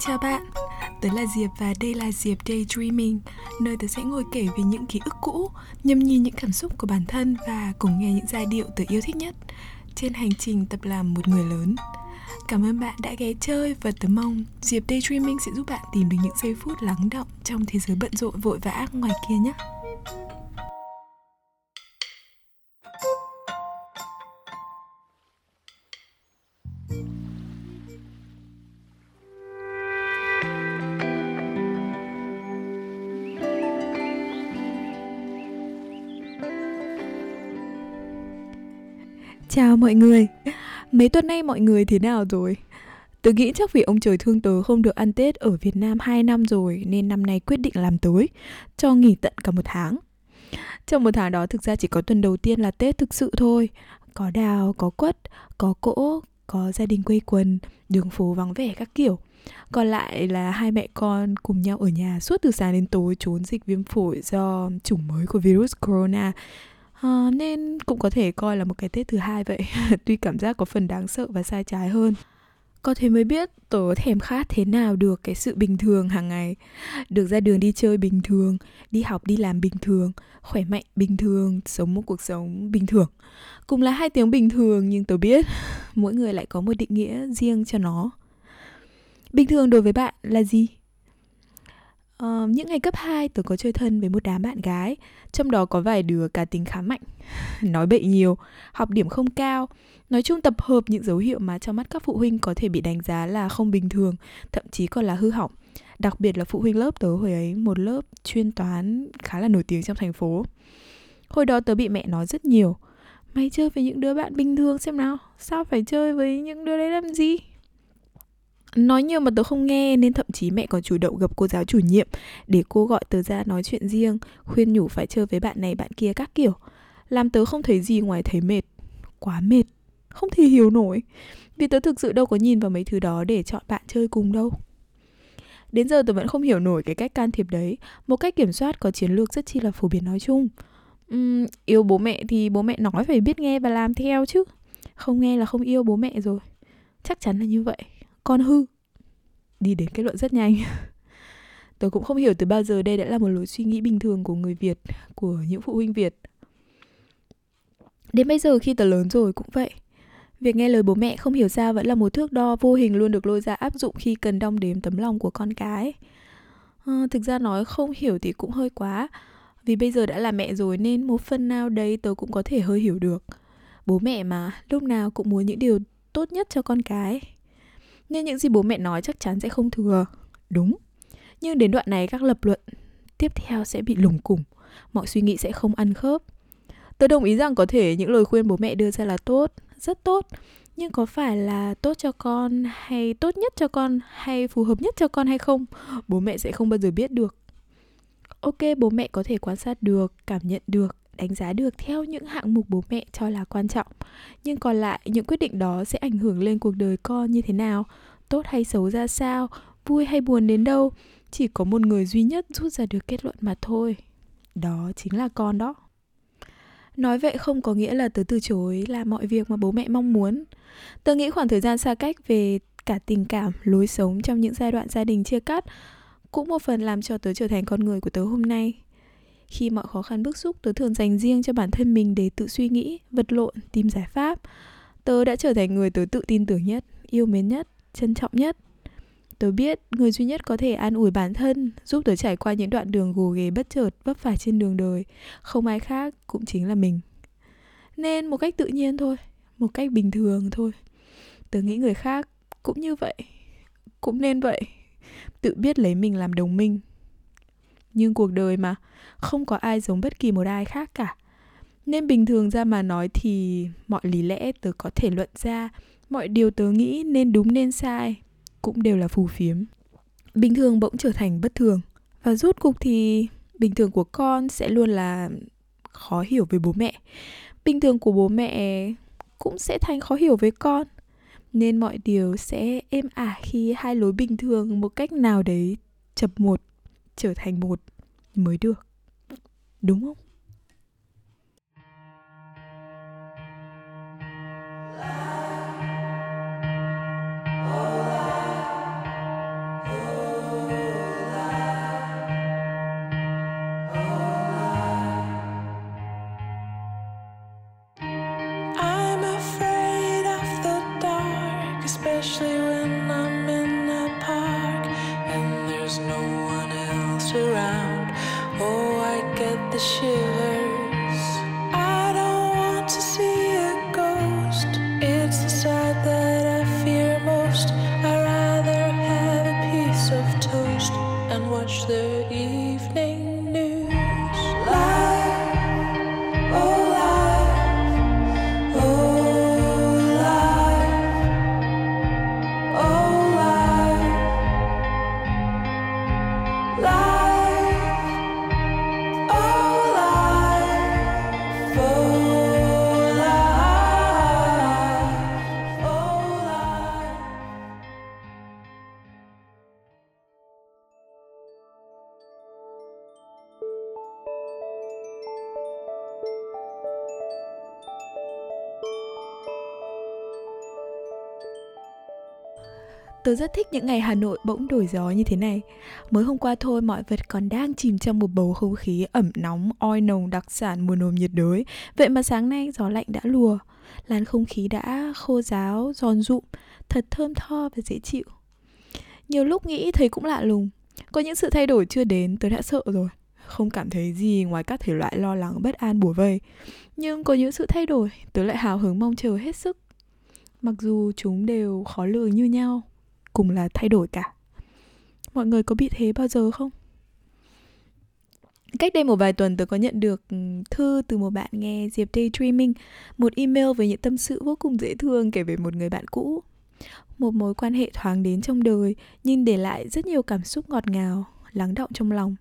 Chào bạn, tớ là Diệp và đây là Diệp Daydreaming Nơi tớ sẽ ngồi kể về những ký ức cũ, nhâm nhi những cảm xúc của bản thân và cùng nghe những giai điệu tớ yêu thích nhất Trên hành trình tập làm một người lớn. Cảm ơn bạn đã ghé chơi và tớ mong Diệp Daydreaming sẽ giúp bạn tìm được những giây phút lắng động trong thế giới bận rộn vội vã ngoài kia nhé. Chào mọi người. Mấy tuần nay mọi người thế nào rồi? Tớ nghĩ chắc vì ông trời thương tớ không được ăn Tết ở Việt Nam 2 năm rồi Nên năm nay quyết định làm tới Cho nghỉ tận cả một tháng. Trong một tháng đó thực ra chỉ có tuần đầu tiên là Tết thực sự thôi. Có đào, có quất, có cỗ, có gia đình quây quần Đường phố vắng vẻ các kiểu. Còn lại là hai mẹ con cùng nhau ở nhà suốt từ sáng đến tối trốn dịch viêm phổi do chủng mới của virus corona à, nên cũng có thể coi là một cái tết thứ hai vậy. Tuy cảm giác có phần đáng sợ và sai trái hơn. Có thế mới biết tớ thèm khát thế nào được cái sự bình thường hàng ngày. Được ra đường đi chơi bình thường đi học đi làm bình thường khỏe mạnh bình thường sống một cuộc sống bình thường. Cùng là hai tiếng bình thường nhưng tớ biết mỗi người lại có một định nghĩa riêng cho nó. Bình thường đối với bạn là gì? Uh, những ngày cấp 2 tớ có chơi thân với một đám bạn gái Trong đó có vài đứa cá tính khá mạnh. Nói bậy nhiều, học điểm không cao. Nói chung tập hợp những dấu hiệu mà trong mắt các phụ huynh có thể bị đánh giá là không bình thường Thậm chí còn là hư hỏng. Đặc biệt là phụ huynh lớp tớ hồi ấy Một lớp chuyên toán khá là nổi tiếng trong thành phố. Hồi đó tớ bị mẹ nói rất nhiều Mày chơi với những đứa bạn bình thường xem nào Sao phải chơi với những đứa đấy làm gì? Nói nhiều mà tớ không nghe nên thậm chí mẹ còn chủ động gặp cô giáo chủ nhiệm để cô gọi tớ ra nói chuyện riêng, khuyên nhủ phải chơi với bạn này bạn kia các kiểu. Làm tớ không thấy gì ngoài thấy mệt. Quá mệt. Không thể hiểu nổi. Vì tớ thực sự đâu có nhìn vào mấy thứ đó để chọn bạn chơi cùng đâu. Đến giờ tớ vẫn không hiểu nổi cái cách can thiệp đấy. Một cách kiểm soát có chiến lược rất chi là phổ biến nói chung. Uhm, yêu bố mẹ thì bố mẹ nói phải biết nghe và làm theo chứ. Không nghe là không yêu bố mẹ rồi. Chắc chắn là như vậy con hư. Đi đến kết luận rất nhanh. Tớ cũng không hiểu từ bao giờ đây đã là một lối suy nghĩ bình thường của người việt của những phụ huynh việt. Đến bây giờ khi tớ lớn rồi cũng vậy. Việc nghe lời bố mẹ không hiểu ra vẫn là một thước đo vô hình luôn được lôi ra áp dụng khi cần đong đếm tấm lòng của con cái. À, thực ra nói không hiểu thì cũng hơi quá. Vì bây giờ đã là mẹ rồi nên một phần nào đấy tớ cũng có thể hơi hiểu được. Bố mẹ mà lúc nào cũng muốn những điều tốt nhất cho con cái nên những gì bố mẹ nói chắc chắn sẽ không thừa. Đúng. Nhưng đến đoạn này các lập luận tiếp theo sẽ bị lùng củng. Mọi suy nghĩ sẽ không ăn khớp. Tôi đồng ý rằng có thể những lời khuyên bố mẹ đưa ra là tốt, rất tốt. Nhưng có phải là tốt cho con hay tốt nhất cho con hay phù hợp nhất cho con hay không, bố mẹ sẽ không bao giờ biết được. Ok, bố mẹ có thể quan sát được, cảm nhận được đánh giá được theo những hạng mục bố mẹ cho là quan trọng. Nhưng còn lại, những quyết định đó sẽ ảnh hưởng lên cuộc đời con như thế nào, tốt hay xấu ra sao, vui hay buồn đến đâu. Chỉ có một người duy nhất rút ra được kết luận mà thôi. Đó chính là con đó. Nói vậy không có nghĩa là tớ từ chối làm mọi việc mà bố mẹ mong muốn. Tớ nghĩ khoảng thời gian xa cách về cả tình cảm, lối sống trong những giai đoạn gia đình chia cắt cũng một phần làm cho tớ trở thành con người của tớ hôm nay khi mọi khó khăn bức xúc, tớ thường dành riêng cho bản thân mình để tự suy nghĩ, vật lộn, tìm giải pháp. Tớ đã trở thành người tớ tự tin tưởng nhất, yêu mến nhất, trân trọng nhất. Tớ biết người duy nhất có thể an ủi bản thân, giúp tớ trải qua những đoạn đường gồ ghề bất chợt, vấp phải trên đường đời, không ai khác cũng chính là mình. Nên một cách tự nhiên thôi, một cách bình thường thôi. Tớ nghĩ người khác cũng như vậy, cũng nên vậy. Tự biết lấy mình làm đồng minh nhưng cuộc đời mà, không có ai giống bất kỳ một ai khác cả. Nên bình thường ra mà nói thì mọi lý lẽ tớ có thể luận ra, mọi điều tớ nghĩ nên đúng nên sai cũng đều là phù phiếm. Bình thường bỗng trở thành bất thường, và rút cục thì bình thường của con sẽ luôn là khó hiểu với bố mẹ. Bình thường của bố mẹ cũng sẽ thành khó hiểu với con, nên mọi điều sẽ êm ả khi hai lối bình thường một cách nào đấy chập một trở thành một mới được. Đúng không? around. Oh, I get the shivers. Tớ rất thích những ngày Hà Nội bỗng đổi gió như thế này. Mới hôm qua thôi mọi vật còn đang chìm trong một bầu không khí ẩm nóng, oi nồng đặc sản mùa nồm nhiệt đới. Vậy mà sáng nay gió lạnh đã lùa. Làn không khí đã khô ráo, giòn rụm, thật thơm tho và dễ chịu. Nhiều lúc nghĩ thấy cũng lạ lùng. Có những sự thay đổi chưa đến tớ đã sợ rồi. Không cảm thấy gì ngoài các thể loại lo lắng bất an bủa vây. Nhưng có những sự thay đổi tớ lại hào hứng mong chờ hết sức. Mặc dù chúng đều khó lường như nhau cùng là thay đổi cả. Mọi người có bị thế bao giờ không? Cách đây một vài tuần tôi có nhận được ừ, thư từ một bạn nghe diệp daydreaming, một email với những tâm sự vô cùng dễ thương kể về một người bạn cũ. Một mối quan hệ thoáng đến trong đời, nhưng để lại rất nhiều cảm xúc ngọt ngào, lắng đọng trong lòng.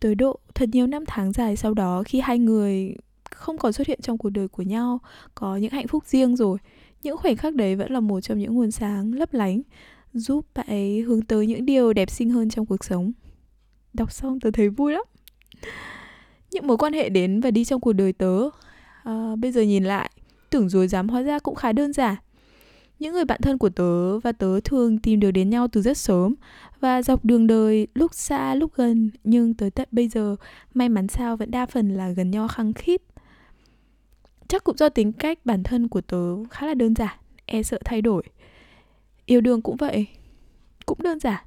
Tới độ thật nhiều năm tháng dài sau đó khi hai người không còn xuất hiện trong cuộc đời của nhau, có những hạnh phúc riêng rồi, những khoảnh khắc đấy vẫn là một trong những nguồn sáng lấp lánh giúp bạn ấy hướng tới những điều đẹp xinh hơn trong cuộc sống. Đọc xong tớ thấy vui lắm. Những mối quan hệ đến và đi trong cuộc đời tớ à, bây giờ nhìn lại tưởng dối dám hóa ra cũng khá đơn giản. Những người bạn thân của tớ và tớ thường tìm được đến nhau từ rất sớm và dọc đường đời lúc xa lúc gần nhưng tới tận bây giờ may mắn sao vẫn đa phần là gần nhau khăng khít. Chắc cũng do tính cách bản thân của tớ khá là đơn giản e sợ thay đổi yêu đương cũng vậy. Cũng đơn giản.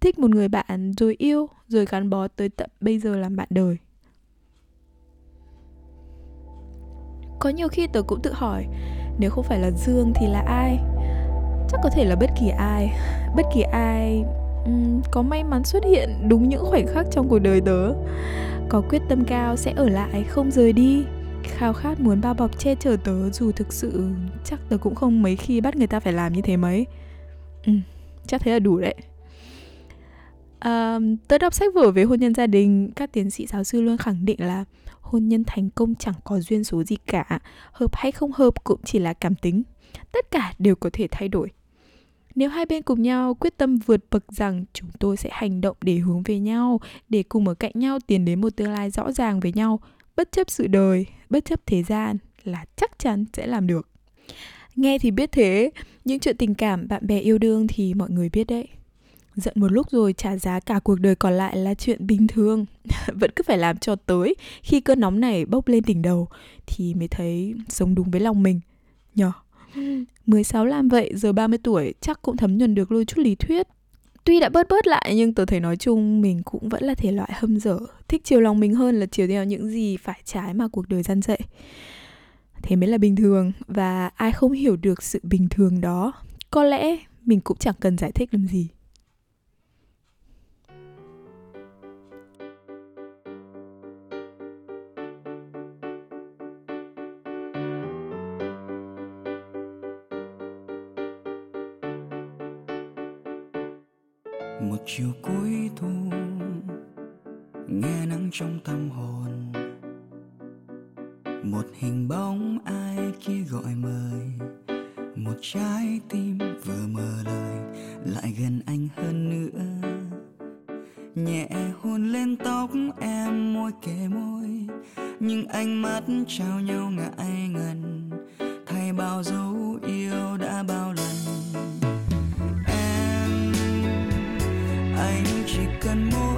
Thích một người bạn rồi yêu rồi gắn bó tới tận bây giờ làm bạn đời. Có nhiều khi tớ cũng tự hỏi nếu không phải là dương thì là ai? Chắc có thể là bất kỳ ai. Bất kỳ ai um, có may mắn xuất hiện đúng những khoảnh khắc trong cuộc đời tớ. Có quyết tâm cao sẽ ở lại không rời đi. Khao khát muốn bao bọc che chở tớ dù thực sự chắc tớ cũng không mấy khi bắt người ta phải làm như thế mấy ừ, chắc thế là đủ đấy. À, tớ đọc sách vở về hôn nhân gia đình các tiến sĩ giáo sư luôn khẳng định là hôn nhân thành công chẳng có duyên số gì cả hợp hay không hợp cũng chỉ là cảm tính. Tất cả đều có thể thay đổi. Nếu hai bên cùng nhau quyết tâm vượt bậc rằng chúng tôi sẽ hành động để hướng về nhau để cùng ở cạnh nhau tiến đến một tương lai rõ ràng với nhau bất chấp sự đời bất chấp thế gian là chắc chắn sẽ làm được nghe thì biết thế. Những chuyện tình cảm bạn bè yêu đương thì mọi người biết đấy. Giận một lúc rồi trả giá cả cuộc đời còn lại là chuyện bình thường. Vẫn cứ phải làm cho tới khi cơn nóng này bốc lên đỉnh đầu thì mới thấy sống đúng với lòng mình. Nhờ 16 làm vậy, giờ 30 tuổi, chắc cũng thấm nhuần được đôi chút lý thuyết. Tuy đã bớt bớt lại, nhưng tớ thấy nói chung mình cũng vẫn là thể loại hâm dở. Thích chiều lòng mình hơn là chiều theo những gì phải trái mà cuộc đời gian dậy Thế mới là bình thường và ai không hiểu được sự bình thường đó. Có lẽ mình cũng chẳng cần giải thích làm gì. Một chiều cuối thu, nghe nắng trong tâm hồn một hình bóng ai kia gọi mời. Một trái tim vừa mở lời, lại gần anh hơn nữa. Nhẹ hôn lên tóc em môi kề môi, nhưng ánh mắt trao nhau ngại ngần. Thay bao dấu yêu đã bao lần. Em, anh chỉ cần mỗi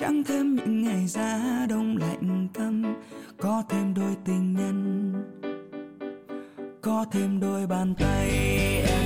chẳng thêm những ngày giá đông lạnh căm có thêm đôi tình nhân, có thêm đôi bàn tay. em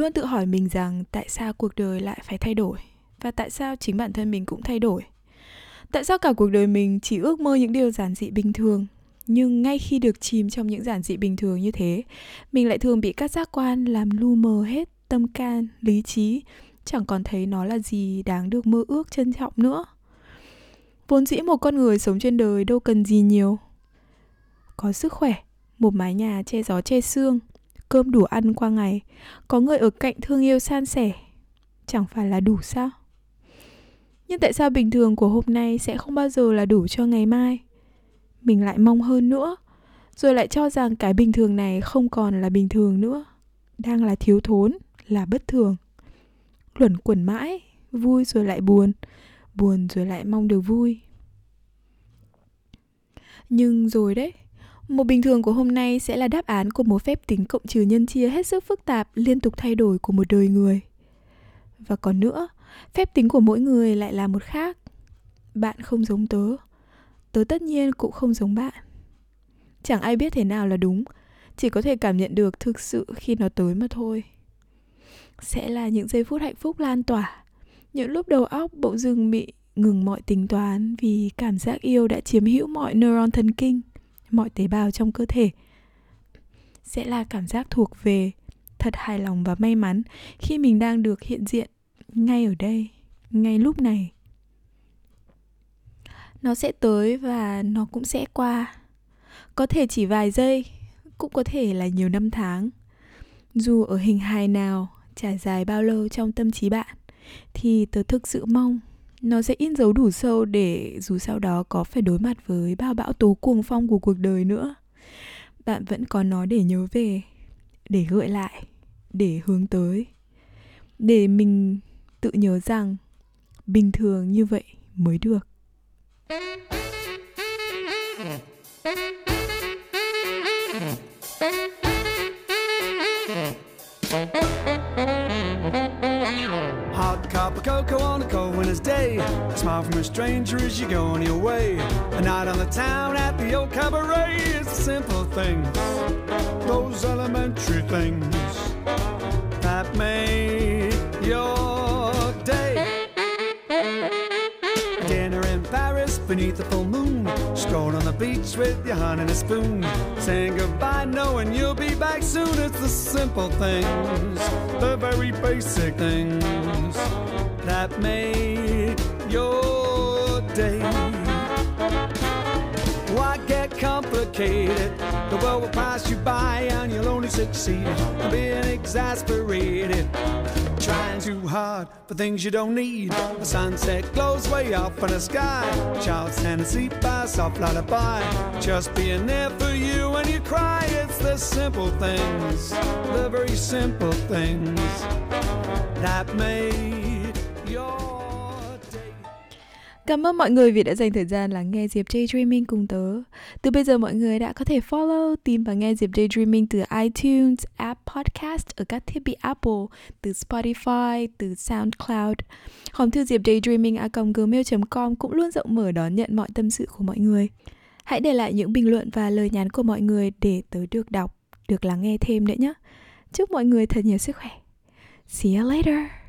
luôn tự hỏi mình rằng tại sao cuộc đời lại phải thay đổi và tại sao chính bản thân mình cũng thay đổi. Tại sao cả cuộc đời mình chỉ ước mơ những điều giản dị bình thường nhưng ngay khi được chìm trong những giản dị bình thường như thế, mình lại thường bị các giác quan làm lu mờ hết tâm can, lý trí, chẳng còn thấy nó là gì đáng được mơ ước trân trọng nữa. Vốn dĩ một con người sống trên đời đâu cần gì nhiều. Có sức khỏe, một mái nhà che gió che sương, cơm đủ ăn qua ngày, có người ở cạnh thương yêu san sẻ, chẳng phải là đủ sao? Nhưng tại sao bình thường của hôm nay sẽ không bao giờ là đủ cho ngày mai? Mình lại mong hơn nữa, rồi lại cho rằng cái bình thường này không còn là bình thường nữa, đang là thiếu thốn, là bất thường. Luẩn quẩn mãi, vui rồi lại buồn, buồn rồi lại mong được vui. Nhưng rồi đấy, một bình thường của hôm nay sẽ là đáp án của một phép tính cộng trừ nhân chia hết sức phức tạp liên tục thay đổi của một đời người. Và còn nữa, phép tính của mỗi người lại là một khác. Bạn không giống tớ, tớ tất nhiên cũng không giống bạn. Chẳng ai biết thế nào là đúng, chỉ có thể cảm nhận được thực sự khi nó tới mà thôi. Sẽ là những giây phút hạnh phúc lan tỏa, những lúc đầu óc bỗng dưng bị ngừng mọi tính toán vì cảm giác yêu đã chiếm hữu mọi neuron thần kinh mọi tế bào trong cơ thể. Sẽ là cảm giác thuộc về thật hài lòng và may mắn khi mình đang được hiện diện ngay ở đây, ngay lúc này. Nó sẽ tới và nó cũng sẽ qua. Có thể chỉ vài giây, cũng có thể là nhiều năm tháng. Dù ở hình hài nào, trải dài bao lâu trong tâm trí bạn, thì tớ thực sự mong nó sẽ in dấu đủ sâu để dù sau đó có phải đối mặt với bao bão tố cuồng phong của cuộc đời nữa. Bạn vẫn có nó để nhớ về, để gợi lại, để hướng tới. Để mình tự nhớ rằng bình thường như vậy mới được. Day. A smile from a stranger as you go on your way. A night on the town at the old cabaret. It's the simple things, those elementary things that make your day. Dinner in Paris beneath the full moon. Strolling on the beach with your honey and a spoon. Saying goodbye, knowing you'll back soon. It's the simple things, the very basic things that make your day. Why get complicated? The world will pass you by and you'll only succeed in being exasperated Trying too hard for things you don't need. The sunset glows way up in the sky. Child's tendency by soft lullaby. Just being there for you when you cry. It's the simple things, the very simple things that make Cảm ơn mọi người vì đã dành thời gian lắng nghe Diệp Daydreaming cùng tớ. Từ bây giờ mọi người đã có thể follow, tìm và nghe Diệp Daydreaming từ iTunes, app podcast ở các thiết bị Apple, từ Spotify, từ SoundCloud. Hòm thư diệp daydreaming gmail.com cũng luôn rộng mở đón nhận mọi tâm sự của mọi người. Hãy để lại những bình luận và lời nhắn của mọi người để tớ được đọc, được lắng nghe thêm nữa nhé. Chúc mọi người thật nhiều sức khỏe. See you later.